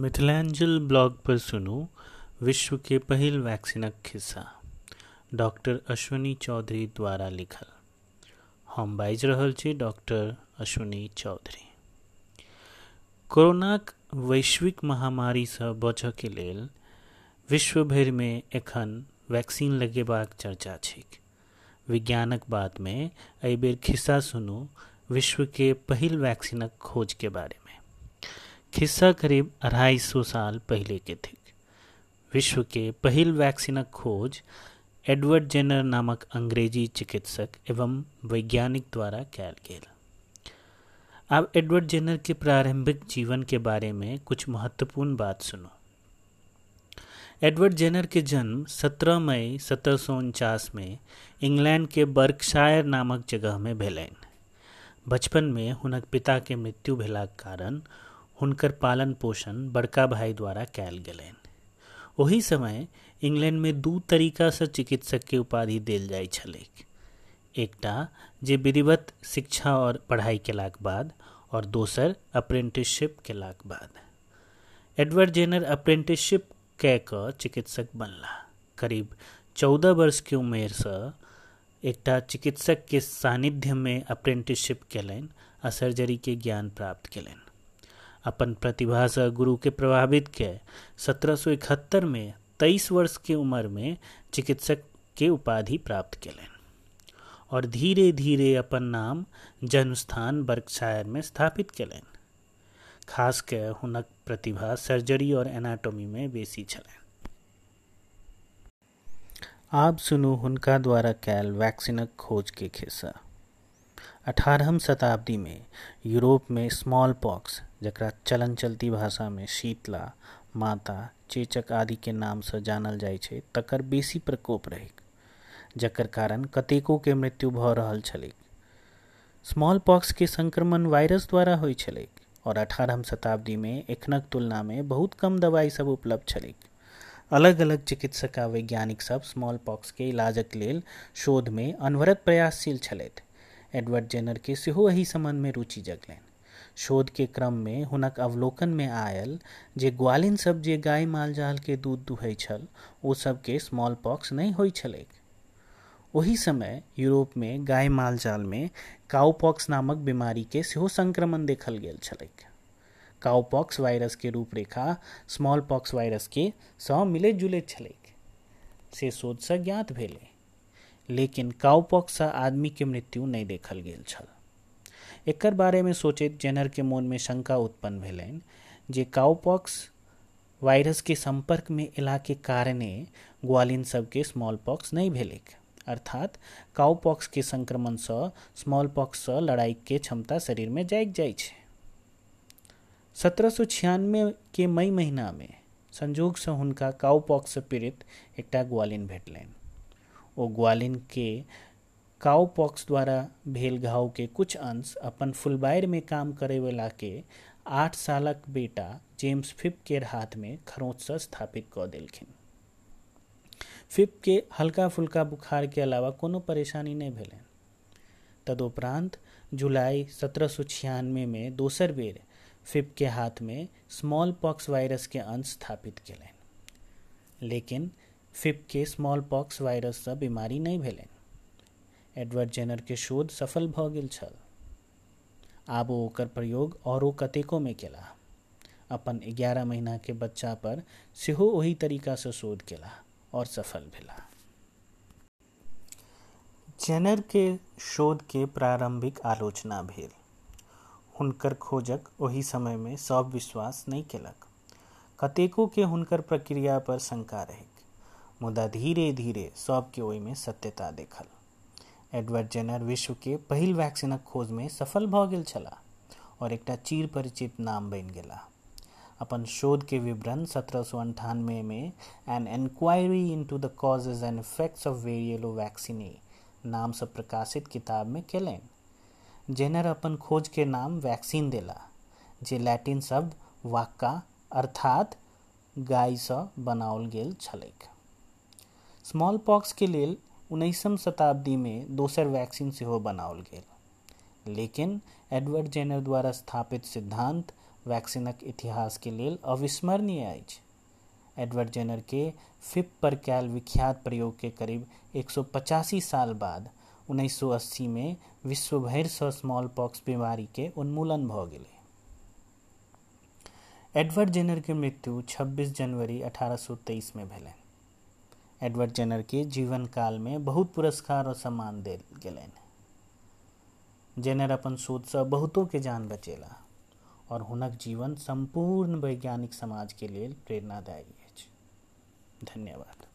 Mithilanchal blog पर सुनू विश्व के पहल वैक्सीनक खिस्सा। डॉक्टर अश्वनी चौधरी द्वारा लिखल। हम बाजि रहल छी डॉक्टर अश्वनी चौधरी। कोरोनाक वैश्विक महामारी से महामारीसँ बचयके लेल विश्व भरिमे एखन वैक्सीन लगेबाक चर्चा छैक। विज्ञानक बात बातमे एहिबेर खिस्सा सुनू विश्व विश्वके पहिल वैक्सीनक खोजके बारेमे। खिस्सा करीब अढ़ाई सौ साल पहले के थे। विश्व के पहिल वैक्सीनक खोज एडवर्ड जेनर नामक अंग्रेज़ी चिकित्सक एवं वैज्ञानिक द्वारा कैल गेल। अब एडवर्ड जेनर के प्रारंभिक जीवन के बारे में कुछ महत्वपूर्ण बात सुनो। एडवर्ड जेनर के जन्म 17 मई सत्रह सौ उनचास में इंग्लैंड के बर्कशायर नामक जगह में भेलनि। बचपन में हुनक पिता के मृत्यु भेलाक कारण हुनकर पालन पोषण बड़का भाई द्वारा कैल गेलनि। ओही समय इंग्लैंड में दू तरीकासँ चिकित्सक के उपाधि देल जाइ छलैक। एकटा, जे विधिवत शिक्षा और पढ़ाई केलाक बाद, और दोसर अप्रेंटिसशिप केलाक बाद। एडवर्ड जेनर अप्रेंटिसशिप कए कऽ चिकित्सक बनला। करीब चौदह वर्ष के उमेरसँ एकटा चिकित्सक के सानिध्य में अप्रेंटिसशिप केलनि, आ सर्जरी के ज्ञान प्राप्त केलनि। अपन प्रतिभासँ गुरु के प्रभावित के सत्रह सौ इकहत्तर में तेईस वर्ष के उम्र में चिकित्सक के उपाधि प्राप्त केलनि और धीरे धीरे अपन नाम जन्मस्थान बर्कशायर में स्थापित केलनि खास के हुनक प्रतिभा सर्जरी और एनाटॉमी में बेसी छलनि आब सुनू हुनका द्वारा कैल वैक्सीनक खोज के खिस्सा। अठारहम शताब्दी में यूरोप में स्मॉल पॉक्स जकरा चलन चलती भाषा में शीतला, माता, चेचक आदि के नाम से जानल जाइ छै, तकर बेसी प्रकोप रहे जकर कारण कतेको के मृत्यु भऽ रहल छलैक। स्मॉल पॉक्स के संक्रमण वायरस द्वारा होइ छलैक, और अठारहम शताब्दी में एखनक तुलना में बहुत कम दवाई सब उपलब्ध छलैक। अलग अलग चिकित्सक आ वैज्ञानिक सब स्मॉल पॉक्स के इलाजक लेल शोध में अनवरत प्रयासशील छलथि। एडवर्ड जेनर के सेहो एहि संबंध में रुचि जगलनि शोध के क्रम में हुनक अवलोकन में आयल, जे ग्वालिन सब जे गाय माल के दूध दुहै छल, ओ सब के स्मॉल पॉक्स नहीं होइ छलैक। ओही समय यूरोप में गाय माल में काउपॉक्स नामक बीमारी के सेहो संक्रमण देखल गेल छलैक। काउपॉक्स वायरस के रूपरेखा स्मॉल पॉक्स वायरस के सँ मिलैत जुलैत छलैक। से शोधसँ ज्ञात भेलै। लेकिन काउपॉक्स आदमी के मृत्यु नहीं देखल गेल छल। एकर बारे में सोचैत जेनर के मोन में शंका उत्पन्न भेलनि जे काउपॉक्स वायरस के संपर्क में अयला के कारणे ग्वालिन सबके स्मॉल पॉक्स नहीं भेलैक, अर्थात काउपॉक्स के संक्रमण सँ स्मॉल सँ लड़ाई के क्षमता शरीर में जाग जाइ छै। सत्रह सौ छियानवे के मई महीना में संजोग से हुनका काउपॉक्स से पीड़ित एकटा ग्वालिन भेटलनि। ओ ग्वालिन के काउपॉक्स द्वारा भेल घाव के कुछ अंश अपन फुलबायर में काम करे वाला के आठ सालक बेटा जेम्स फिप के हाथ में खरोंच से स्थापित कऽ देलखिन। फिप के हल्का फुल्का बुखार के अलावा कोनो परेशानी नहीं भेलनि। तदुपरांत जुलाई सत्रह सौ छियानवे में दोसर बेर फिप के हाथ में स्मॉल पॉक्स वायरस के अंश स्थापित केलनि। लेकिन फिप के स्मॉल पॉक्स वायरस से बीमारी नहीं भेलनि। एडवर्ड जेनर के शोध सफल छल। आब ओकर प्रयोग औरो कतेको में केला। अपन ग्यारह महीना के बच्चा पर सेहो ओही तरीका से शोध केला और सफल भेला। जेनर के शोध के प्रारंभिक आलोचना भेल। हुनकर खोजक ओही समय में सब विश्वास नहीं केलक। कतेको के हुनकर प्रक्रिया पर शंका रहे। मुदा धीरे धीरे सबके ओहि में सत्यता देखल। एडवर्ड जेनर विश्व के पहिल वैक्सीनक खोज में सफल भऽ गेल और एकटा चीर परिचित नाम बनि गेला। अपन शोध के विवरण सत्रह सौ अंठानवे में an inquiry into the causes and effects of variolae vaccinae नाम से प्रकाशित किताब में केलनि। जेनर अपन खोज के नाम वैक्सीन देला, जे लैटिन शब्द वाक्का अर्थात गायसँ बनाओल गेल छलैक। स्मॉल पॉक्स के लेल उन्नीसम शताब्दी में दोसर वैक्सीन सेहो बनाओल गेल। लेकिन एडवर्ड जेनर द्वारा स्थापित सिद्धांत वैक्सीनक इतिहास के लेल अविस्मरणीय अछि। एडवर्ड जेनर के फिप पर कैल विख्यात प्रयोग के करीब एक सौ पचासी साल बाद 1980 में विश्व भरि से स्मॉल पॉक्स बीमारी के उन्मूलन भ गेलै। एडवर्ड जेनर के मृत्यु 26 जनवरी 1823 में भेलनि एडवर्ड जेनर के जीवन काल में बहुत पुरस्कार और सम्मान देल गेलनि। जेनर अपन शोध से बहुतों के जान बचेला और हुनक जीवन संपूर्ण वैज्ञानिक समाज के लिए प्रेरणादायी अछि। धन्यवाद।